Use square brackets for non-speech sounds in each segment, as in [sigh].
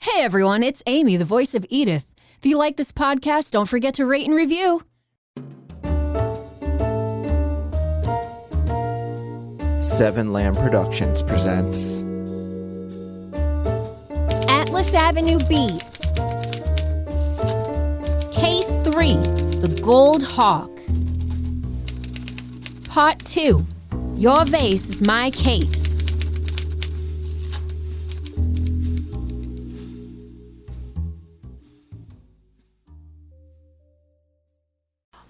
Hey everyone, it's Amy, the voice of Edith. If you like this podcast, don't forget to rate and review. Seven Lamb Productions presents Atlas Avenue Beat. Case 3 The Gold Hawk. Part 2 Your vase is my case.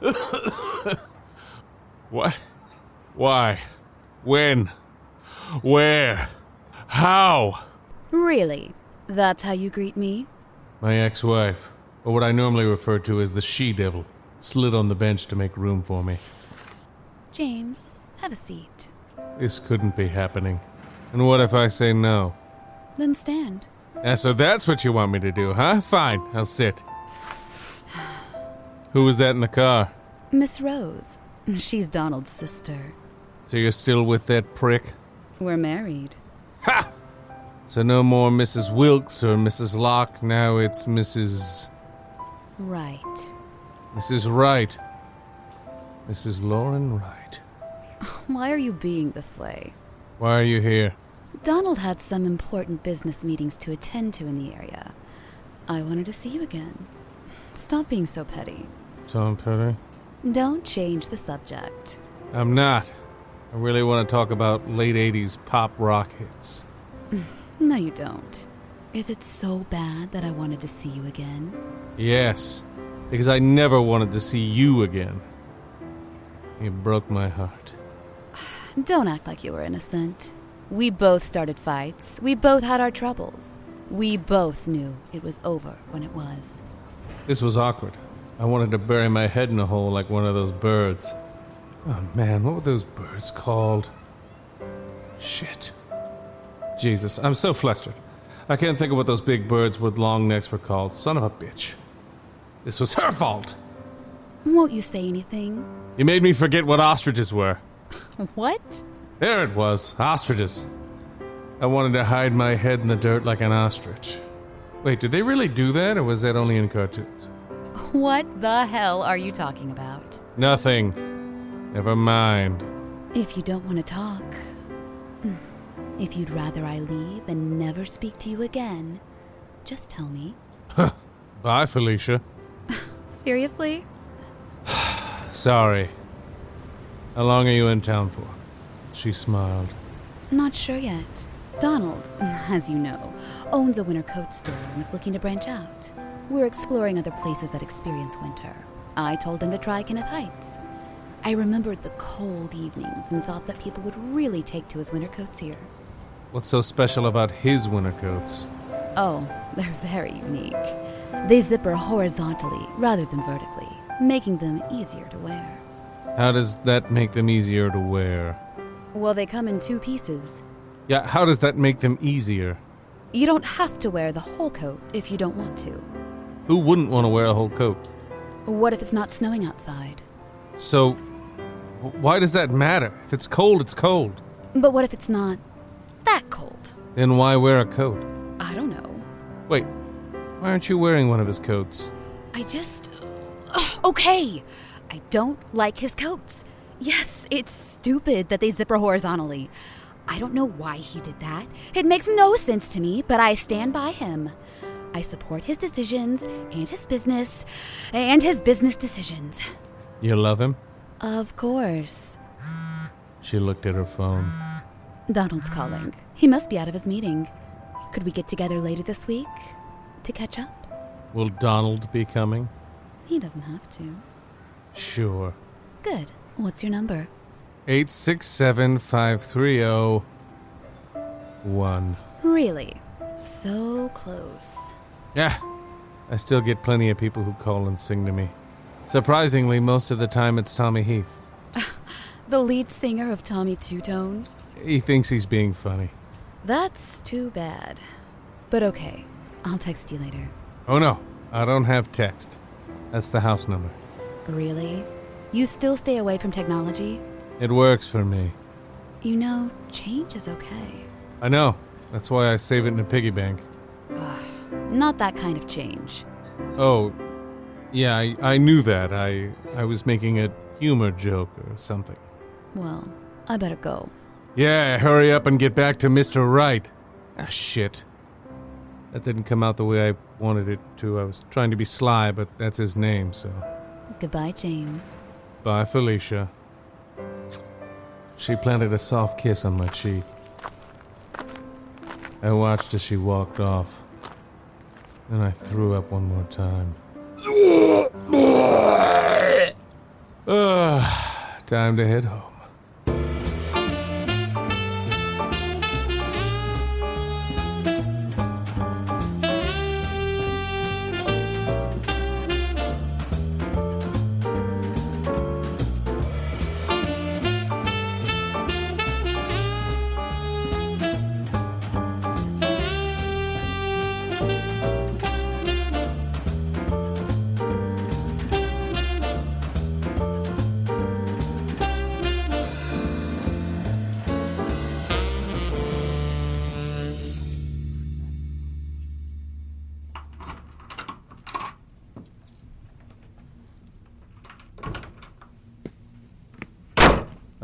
[coughs] What? Why? When? Where? How? Really? That's how you greet me? My ex wife, or what I normally refer to as the she devil, slid on the bench to make room for me. James, have a seat. This couldn't be happening. And what if I say no? Then stand. Yeah, so that's what you want me to do, huh? Fine, I'll sit. Who was that in the car? Miss Rose. She's Donald's sister. So you're still with that prick? We're married. Ha! So no more Mrs. Wilkes or Mrs. Locke, now it's Mrs. Right. Mrs. Wright. Mrs. Lauren Wright. [sighs] Why are you being this way? Why are you here? Donald had some important business meetings to attend to in the area. I wanted to see you again. Stop being so petty. Tom Petty? Don't change the subject. I'm not. I really want to talk about late 80s pop rock hits. [laughs] No, you don't. Is it so bad that I wanted to see you again? Yes, because I never wanted to see you again. You broke my heart. [sighs] Don't act like you were innocent. We both started fights. We both had our troubles. We both knew it was over when it was. This was awkward. I wanted to bury my head in a hole like one of those birds. Oh man, what were those birds called? Shit. Jesus, I'm so flustered. I can't think of what those big birds with long necks were called. Son of a bitch. This was her fault. Won't you say anything? You made me forget what ostriches were. [laughs] What? There it was, ostriches. I wanted to hide my head in the dirt like an ostrich. Wait, did they really do that, or was that only in cartoons? What the hell are you talking about? Nothing. Never mind. If you don't want to talk, hmm, if you'd rather I leave and never speak to you again, just tell me. Bye, Felicia. [laughs] Seriously? [sighs] Sorry. How long are you in town for? She smiled. Not sure yet. Donald, as you know, owns a winter coat store and is looking to branch out. We're exploring other places that experience winter. I told him to try Kenneth Heights. I remembered the cold evenings and thought that people would really take to his winter coats here. What's so special about his winter coats? Oh, they're very unique. They zipper horizontally rather than vertically, making them easier to wear. How does that make them easier to wear? Well, they come in two pieces. Yeah, how does that make them easier? You don't have to wear the whole coat if you don't want to. Who wouldn't want to wear a whole coat? What if it's not snowing outside? So, why does that matter? If it's cold, it's cold. But what if it's not that cold? Then why wear a coat? I don't know. Wait, why aren't you wearing one of his coats? I just. Okay! I don't like his coats. Yes, it's stupid that they zipper horizontally. I don't know why he did that. It makes no sense to me, but I stand by him. I support his decisions and his business and his business decisions. You love him? Of course. She looked at her phone. Donald's calling. He must be out of his meeting. Could we get together later this week to catch up? Will Donald be coming? He doesn't have to. Sure. Good. What's your number? 867 530 1. Really? So close. Yeah, I still get plenty of people who call and sing to me. Surprisingly, most of the time it's Tommy Heath. The lead singer of Tommy Tutone? He thinks he's being funny. That's too bad. But okay, I'll text you later. Oh no, I don't have text. That's the house number. Really? You still stay away from technology? It works for me. You know, change is okay. I know. That's why I save it in a piggy bank. Not that kind of change. Oh, yeah, I, I knew that. I I was making a humor joke or something. Well, I better go. Yeah, hurry up and get back to Mr. Wright. Ah, shit. That didn't come out the way I wanted it to. I was trying to be sly, but that's his name, so. Goodbye, James. Bye, Felicia. She planted a soft kiss on my cheek. I watched as she walked off. Then I threw up one more time. Ugh, [sighs] [sighs] time to head home.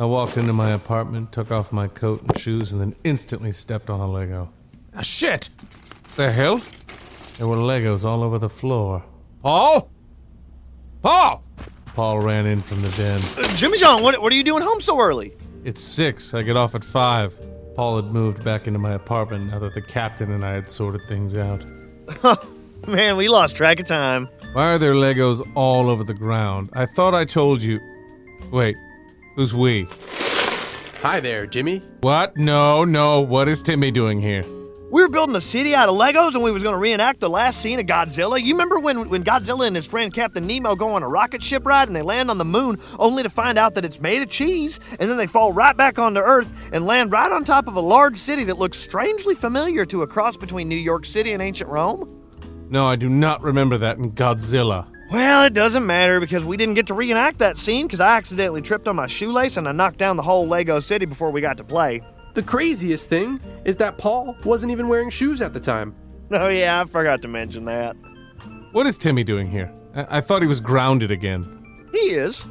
Walked into my apartment, took off my coat and shoes, and then instantly stepped on a Lego. Ah, shit! The hell? There were Legos all over the floor. Paul? Paul! Paul ran in from the den. Jimmy John, what, what are you doing home so early? It's six. I get off at five. Paul had moved back into my apartment now that the captain and I had sorted things out. [laughs] Man, we lost track of time. Why are there Legos all over the ground? I thought I told you. Wait, who's we? Hi there, Jimmy. What? No, no. What is Timmy doing here? We were building a city out of Legos and we was going to reenact the last scene of Godzilla. You remember when, when Godzilla and his friend Captain Nemo go on a rocket ship ride and they land on the moon only to find out that it's made of cheese? And then they fall right back onto Earth and land right on top of a large city that looks strangely familiar to a cross between New York City and ancient Rome? No, I do not remember that in Godzilla. Well, it doesn't matter because we didn't get to reenact that scene because I accidentally tripped on my shoelace and I knocked down the whole Lego city before we got to play. The craziest thing is that Paul wasn't even wearing shoes at the time. [laughs] Oh, yeah, I forgot to mention that. What is Timmy doing here? I, I thought he was grounded again. He is.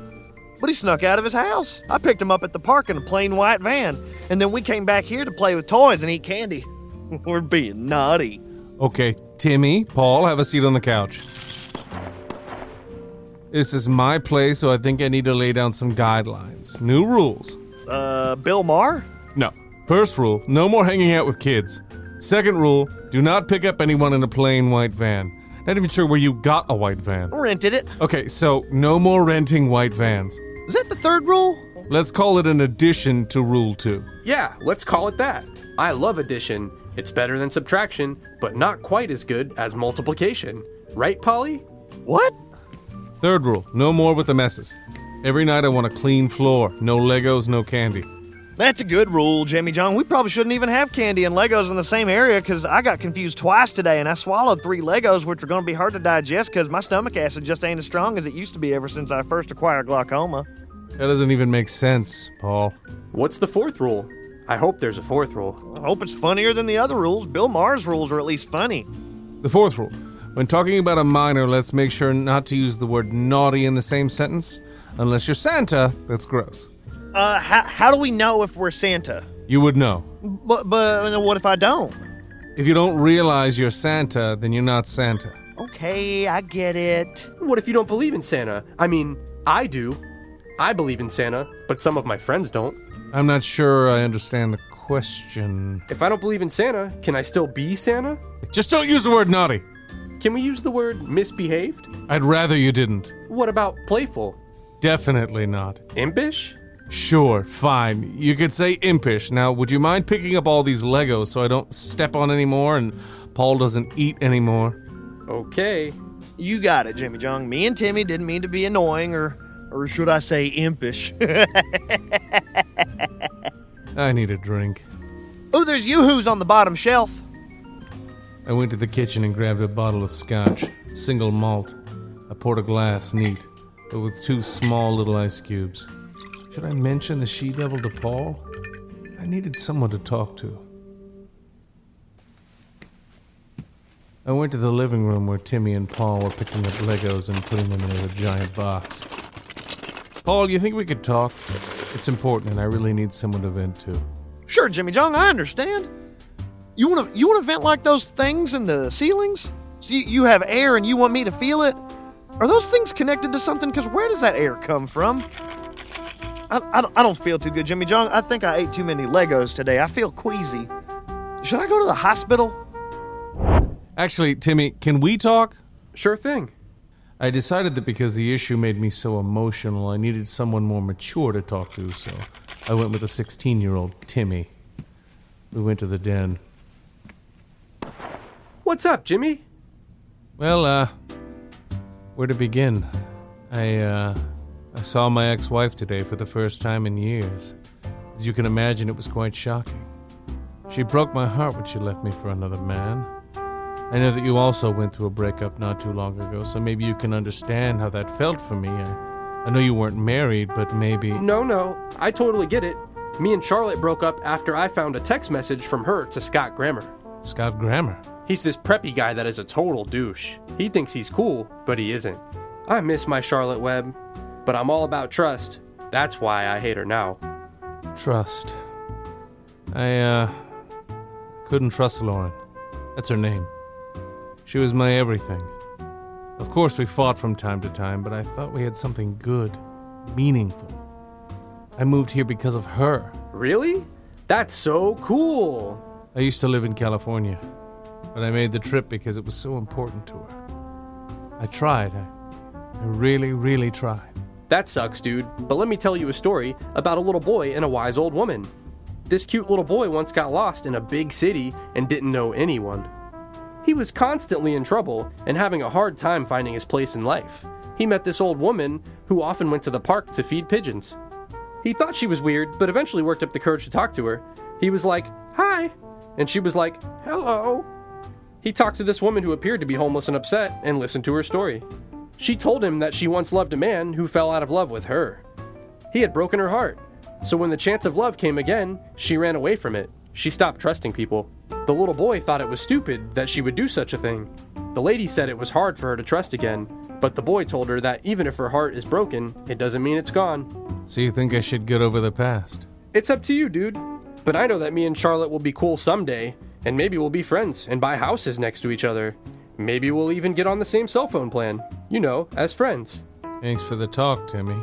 But he snuck out of his house. I picked him up at the park in a plain white van, and then we came back here to play with toys and eat candy. [laughs] We're being naughty. Okay, Timmy, Paul, have a seat on the couch. This is my place, so I think I need to lay down some guidelines. New rules. Uh, Bill Maher? No. First rule no more hanging out with kids. Second rule do not pick up anyone in a plain white van. Not even sure where you got a white van. Rented it. Okay, so no more renting white vans. Is that the third rule? Let's call it an addition to Rule 2. Yeah, let's call it that. I love addition. It's better than subtraction, but not quite as good as multiplication. Right, Polly? What? Third rule no more with the messes. Every night I want a clean floor. No Legos, no candy. That's a good rule, Jimmy John. We probably shouldn't even have candy and Legos in the same area because I got confused twice today and I swallowed three Legos, which are going to be hard to digest because my stomach acid just ain't as strong as it used to be ever since I first acquired glaucoma. That doesn't even make sense, Paul. What's the fourth rule? I hope there's a fourth rule. I hope it's funnier than the other rules. Bill Maher's rules are at least funny. The fourth rule when talking about a minor, let's make sure not to use the word naughty in the same sentence. Unless you're Santa, that's gross. Uh, how, how do we know if we're Santa? You would know. But, but what if I don't? If you don't realize you're Santa, then you're not Santa. Okay, I get it. What if you don't believe in Santa? I mean, I do. I believe in Santa, but some of my friends don't. I'm not sure I understand the question. If I don't believe in Santa, can I still be Santa? Just don't use the word naughty. Can we use the word misbehaved? I'd rather you didn't. What about playful? Definitely not. Impish? Sure, fine. You could say impish. Now, would you mind picking up all these Legos so I don't step on anymore and Paul doesn't eat anymore? Okay. You got it, Jimmy John. Me and Timmy didn't mean to be annoying or or should I say impish? [laughs] I need a drink. oh, there's yoo-hoos on the bottom shelf. I went to the kitchen and grabbed a bottle of scotch, single malt. I poured a glass neat, but with two small little ice cubes. Should I mention the she devil to Paul? I needed someone to talk to. I went to the living room where Timmy and Paul were picking up Legos and putting them into a giant box. Paul, you think we could talk? It's important, and I really need someone to vent to. Sure, Jimmy John, I understand. You want to you want to vent like those things in the ceilings? So you, you have air and you want me to feel it? Are those things connected to something? Because where does that air come from? I, I, don't, I don't feel too good, Jimmy John. I think I ate too many Legos today. I feel queasy. Should I go to the hospital? Actually, Timmy, can we talk? Sure thing. I decided that because the issue made me so emotional, I needed someone more mature to talk to, so I went with a 16 year old Timmy. We went to the den. What's up, Jimmy? Well, uh, where to begin? I, uh, I saw my ex wife today for the first time in years. As you can imagine, it was quite shocking. She broke my heart when she left me for another man. I know that you also went through a breakup not too long ago, so maybe you can understand how that felt for me. I, I know you weren't married, but maybe. No, no, I totally get it. Me and Charlotte broke up after I found a text message from her to Scott Grammer. Scott Grammer? He's this preppy guy that is a total douche. He thinks he's cool, but he isn't. I miss my Charlotte Webb, but I'm all about trust. That's why I hate her now. Trust. I, uh, couldn't trust Lauren. That's her name. She was my everything. Of course, we fought from time to time, but I thought we had something good, meaningful. I moved here because of her. Really? That's so cool. I used to live in California, but I made the trip because it was so important to her. I tried. I, I really, really tried. That sucks, dude. But let me tell you a story about a little boy and a wise old woman. This cute little boy once got lost in a big city and didn't know anyone. He was constantly in trouble and having a hard time finding his place in life. He met this old woman who often went to the park to feed pigeons. He thought she was weird, but eventually worked up the courage to talk to her. He was like, Hi. And she was like, Hello. He talked to this woman who appeared to be homeless and upset and listened to her story. She told him that she once loved a man who fell out of love with her. He had broken her heart. So when the chance of love came again, she ran away from it. She stopped trusting people. The little boy thought it was stupid that she would do such a thing. The lady said it was hard for her to trust again, but the boy told her that even if her heart is broken, it doesn't mean it's gone. So you think I should get over the past? It's up to you, dude. But I know that me and Charlotte will be cool someday, and maybe we'll be friends and buy houses next to each other. Maybe we'll even get on the same cell phone plan. You know, as friends. Thanks for the talk, Timmy.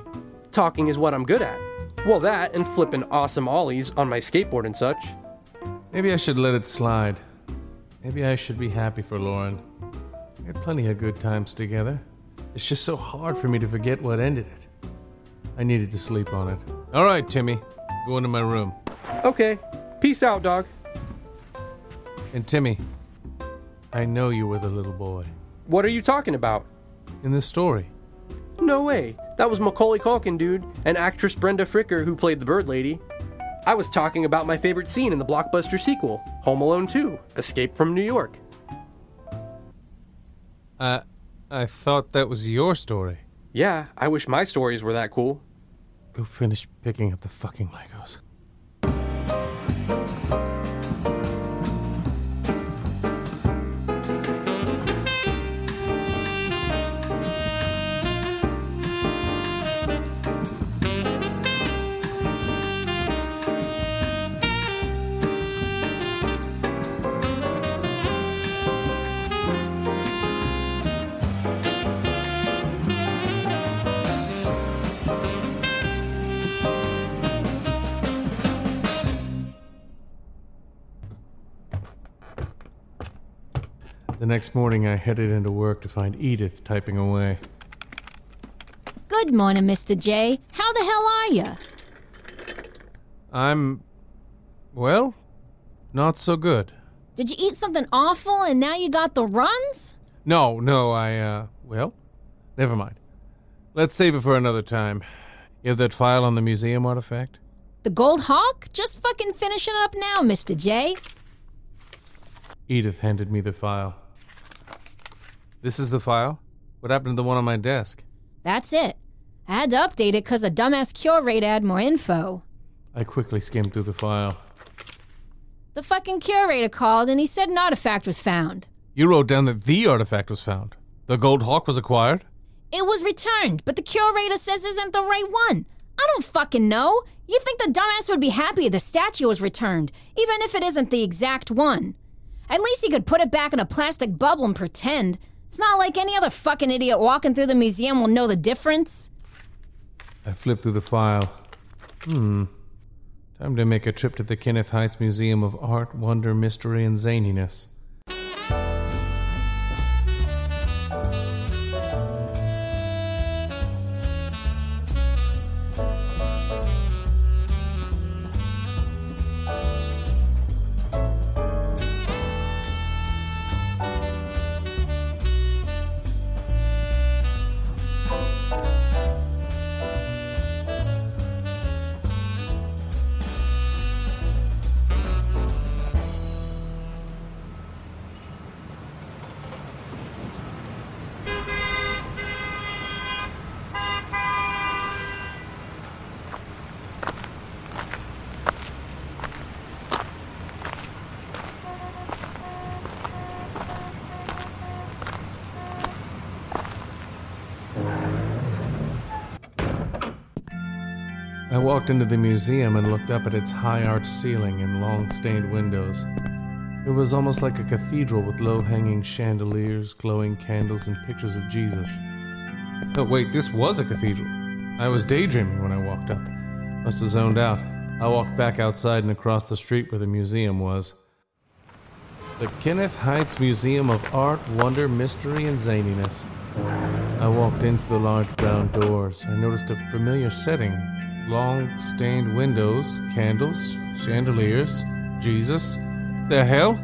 Talking is what I'm good at. Well, that and flipping awesome ollies on my skateboard and such. Maybe I should let it slide. Maybe I should be happy for Lauren. We had plenty of good times together. It's just so hard for me to forget what ended it. I needed to sleep on it. All right, Timmy. Go into my room. Okay. Peace out, dog. And Timmy, I know you were the little boy. What are you talking about? In the story. No way. That was Macaulay Culkin, dude, and actress Brenda Fricker who played the Bird Lady. I was talking about my favorite scene in the blockbuster sequel, Home Alone 2 Escape from New York. Uh, I thought that was your story. Yeah, I wish my stories were that cool. Go finish picking up the fucking Legos. Next morning, I headed into work to find Edith typing away. Good morning, Mr. J. How the hell are you? I'm. well, not so good. Did you eat something awful and now you got the runs? No, no, I, uh, well, never mind. Let's save it for another time. You have that file on the museum artifact? The Gold Hawk? Just fucking finishing up now, Mr. J. Edith handed me the file. This is the file? What happened to the one on my desk? That's it. I had to update it because a dumbass curator had more info. I quickly skimmed through the file. The fucking curator called and he said an artifact was found. You wrote down that the artifact was found. The Gold Hawk was acquired? It was returned, but the curator says isn't the right one. I don't fucking know. You think the dumbass would be happy the statue was returned, even if it isn't the exact one. At least he could put it back in a plastic bubble and pretend. It's not like any other fucking idiot walking through the museum will know the difference. I flip through the file. Hmm. Time to make a trip to the Kenneth Heights Museum of Art, Wonder, Mystery, and Zaniness. Walked into the museum and looked up at its high arched ceiling and long stained windows. It was almost like a cathedral with low hanging chandeliers, glowing candles, and pictures of Jesus. Oh, wait, this was a cathedral. I was daydreaming when I walked up. Must have zoned out. I walked back outside and across the street where the museum was. The Kenneth Heights Museum of Art, Wonder, Mystery, and Zaniness. I walked into the large brown doors. I noticed a familiar setting long stained windows, candles, chandeliers, Jesus. The hell?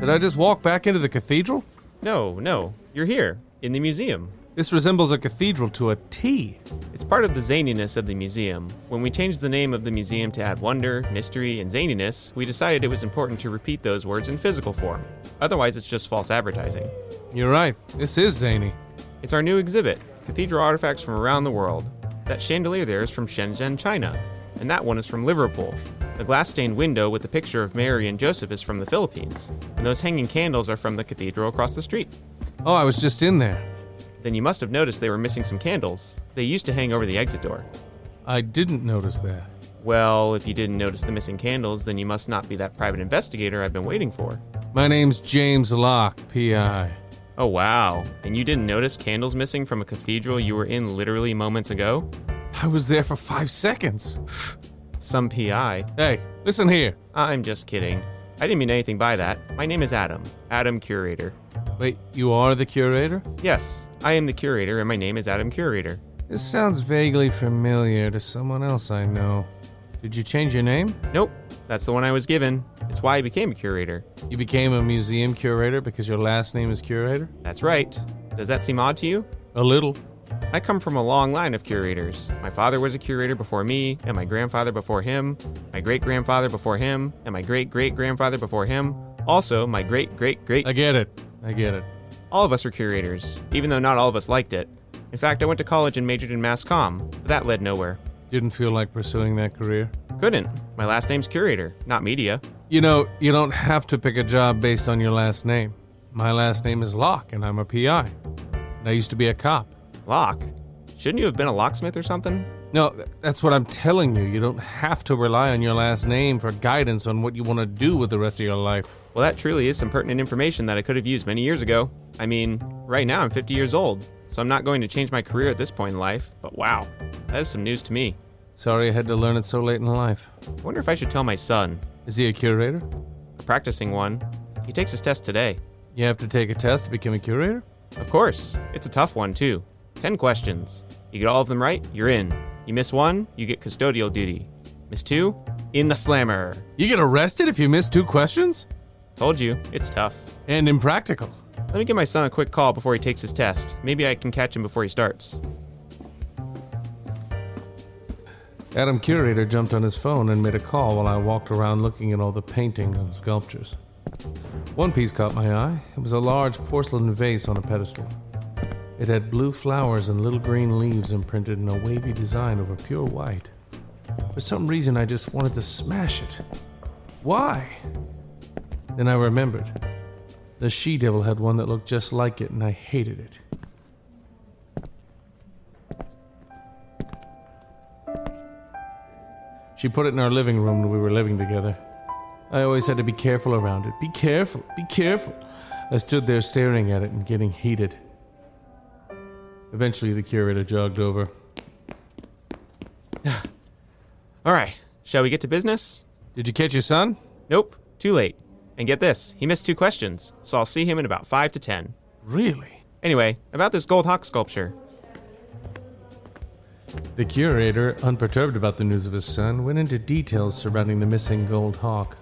Did I just walk back into the cathedral? No, no. You're here, in the museum. This resembles a cathedral to a T. It's part of the zaniness of the museum. When we changed the name of the museum to add wonder, mystery, and zaniness, we decided it was important to repeat those words in physical form. Otherwise, it's just false advertising. You're right. This is zany. It's our new exhibit cathedral artifacts from around the world. That chandelier there is from Shenzhen, China, and that one is from Liverpool. The glass stained window with the picture of Mary and Joseph is from the Philippines, and those hanging candles are from the cathedral across the street. Oh, I was just in there. Then you must have noticed they were missing some candles. They used to hang over the exit door. I didn't notice that. Well, if you didn't notice the missing candles, then you must not be that private investigator I've been waiting for. My name's James Locke, PI. Oh, wow. And you didn't notice candles missing from a cathedral you were in literally moments ago? I was there for five seconds. [sighs] Some PI. Hey, listen here. I'm just kidding. I didn't mean anything by that. My name is Adam. Adam Curator. Wait, you are the curator? Yes, I am the curator, and my name is Adam Curator. This sounds vaguely familiar to someone else I know. Did you change your name? Nope, that's the one I was given. It's why I became a curator. You became a museum curator because your last name is curator? That's right. Does that seem odd to you? A little. I come from a long line of curators. My father was a curator before me, and my grandfather before him, my great grandfather before him, and my great great grandfather before him. Also, my great great great. I get it. I get it. All of us were curators, even though not all of us liked it. In fact, I went to college and majored in mass comm, but that led nowhere. Didn't feel like pursuing that career? Couldn't. My last name's curator, not media. You know, you don't have to pick a job based on your last name. My last name is Locke, and I'm a PI. And I used to be a cop. Locke? Shouldn't you have been a locksmith or something? No, that's what I'm telling you. You don't have to rely on your last name for guidance on what you want to do with the rest of your life. Well, that truly is some pertinent information that I could have used many years ago. I mean, right now I'm 50 years old, so I'm not going to change my career at this point in life, but wow, that is some news to me. Sorry I had to learn it so late in life. I wonder if I should tell my son. Is he a curator? A practicing one. He takes his test today. You have to take a test to become a curator? Of course. It's a tough one, too. Ten questions. You get all of them right, you're in. You miss one, you get custodial duty. Miss two, in the slammer. You get arrested if you miss two questions? Told you, it's tough. And impractical. Let me give my son a quick call before he takes his test. Maybe I can catch him before he starts. Adam Curator jumped on his phone and made a call while I walked around looking at all the paintings and sculptures. One piece caught my eye. It was a large porcelain vase on a pedestal. It had blue flowers and little green leaves imprinted in a wavy design over pure white. For some reason, I just wanted to smash it. Why? Then I remembered. The she devil had one that looked just like it, and I hated it. She put it in our living room when we were living together. I always had to be careful around it. Be careful, be careful. I stood there staring at it and getting heated. Eventually, the curator jogged over. [sighs] All right, shall we get to business? Did you catch your son? Nope, too late. And get this, he missed two questions, so I'll see him in about five to ten. Really? Anyway, about this gold hawk sculpture. The curator, unperturbed about the news of his son, went into details surrounding the missing gold hawk.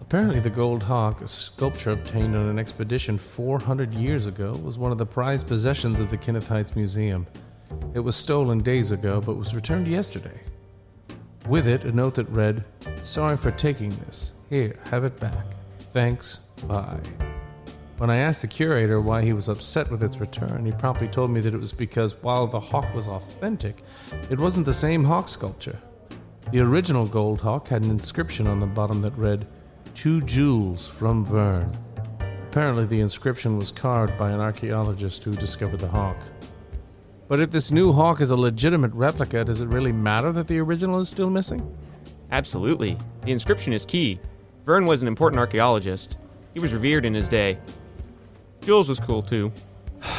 Apparently, the gold hawk, a sculpture obtained on an expedition 400 years ago, was one of the prized possessions of the Kenneth Heights Museum. It was stolen days ago, but was returned yesterday. With it, a note that read, Sorry for taking this. Here, have it back. Thanks, bye. When I asked the curator why he was upset with its return, he promptly told me that it was because while the hawk was authentic, it wasn't the same hawk sculpture. The original gold hawk had an inscription on the bottom that read, Two jewels from Vern. Apparently, the inscription was carved by an archaeologist who discovered the hawk. But if this new hawk is a legitimate replica, does it really matter that the original is still missing? Absolutely. The inscription is key. Vern was an important archaeologist. He was revered in his day. Jules was cool too. [sighs]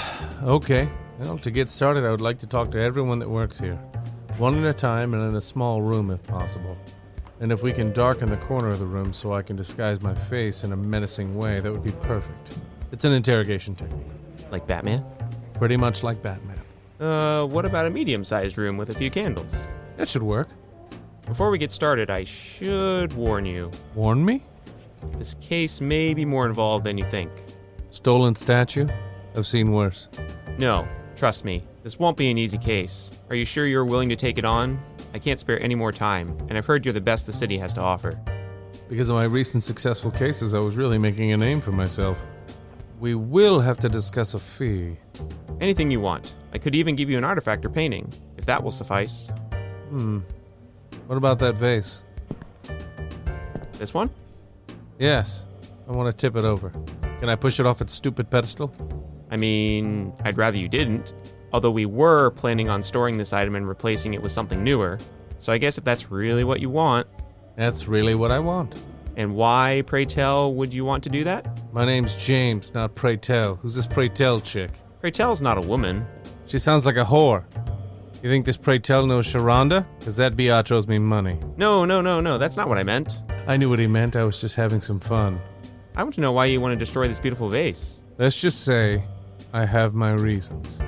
Okay. Well, to get started, I would like to talk to everyone that works here. One at a time and in a small room if possible. And if we can darken the corner of the room so I can disguise my face in a menacing way, that would be perfect. It's an interrogation technique. Like Batman? Pretty much like Batman. Uh, what about a medium sized room with a few candles? That should work. Before we get started, I should warn you. Warn me? This case may be more involved than you think. Stolen statue? I've seen worse. No, trust me, this won't be an easy case. Are you sure you're willing to take it on? I can't spare any more time, and I've heard you're the best the city has to offer. Because of my recent successful cases, I was really making a name for myself. We will have to discuss a fee. Anything you want. I could even give you an artifact or painting, if that will suffice. Hmm. What about that vase? This one? Yes. I want to tip it over. Can I push it off its stupid pedestal? I mean, I'd rather you didn't. Although we were planning on storing this item and replacing it with something newer. So I guess if that's really what you want. That's really what I want. And why, pray tell, would you want to do that? My name's James, not Pray Tell. Who's this Pray Tell chick? Pray tell's not a woman. She sounds like a whore. You think this Pray Tell knows Sharonda? Because that biatch owes me money. No, no, no, no, that's not what I meant. I knew what he meant. I was just having some fun. I want to know why you want to destroy this beautiful vase. Let's just say I have my reasons.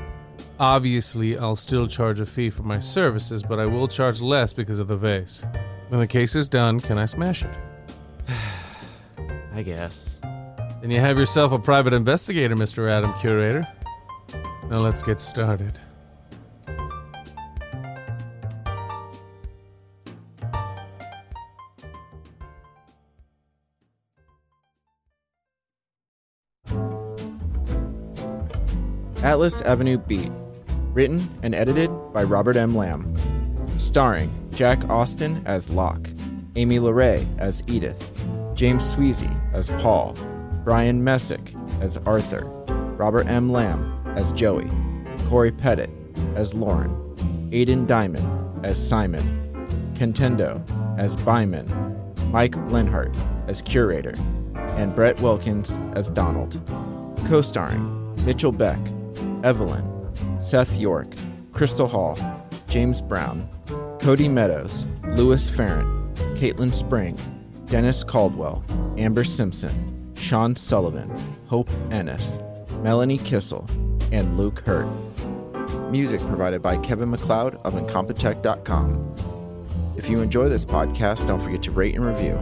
Obviously, I'll still charge a fee for my services, but I will charge less because of the vase. When the case is done, can I smash it? [sighs] I guess. Then you have yourself a private investigator, Mr. Adam Curator. Now let's get started. Atlas Avenue Beat. Written and edited by Robert M. Lamb. Starring Jack Austin as Locke, Amy LeRae as Edith, James Sweezy as Paul, Brian Messick as Arthur, Robert M. Lamb as Joey, Corey Pettit as Lauren, Aidan Diamond as Simon, Contendo as Byman, Mike Lenhart as Curator, and Brett Wilkins as Donald. Co starring Mitchell Beck, Evelyn, Seth York, Crystal Hall, James Brown, Cody Meadows, Louis Farrant, Caitlin Spring, Dennis Caldwell, Amber Simpson, Sean Sullivan, Hope Ennis, Melanie Kissel, and Luke Hurt. Music provided by Kevin MacLeod of Incompetech.com. If you enjoy this podcast, don't forget to rate and review.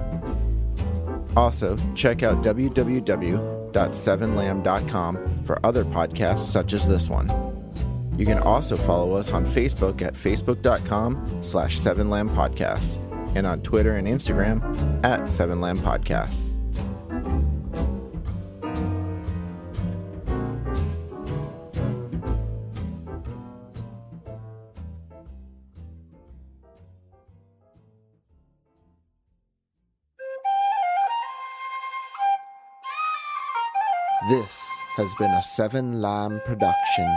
Also, check out www.sevenlamb.com for other podcasts such as this one. You can also follow us on Facebook at facebook.com slash 7lambpodcasts and on Twitter and Instagram at 7lambpodcasts. This has been a Seven Lamb production.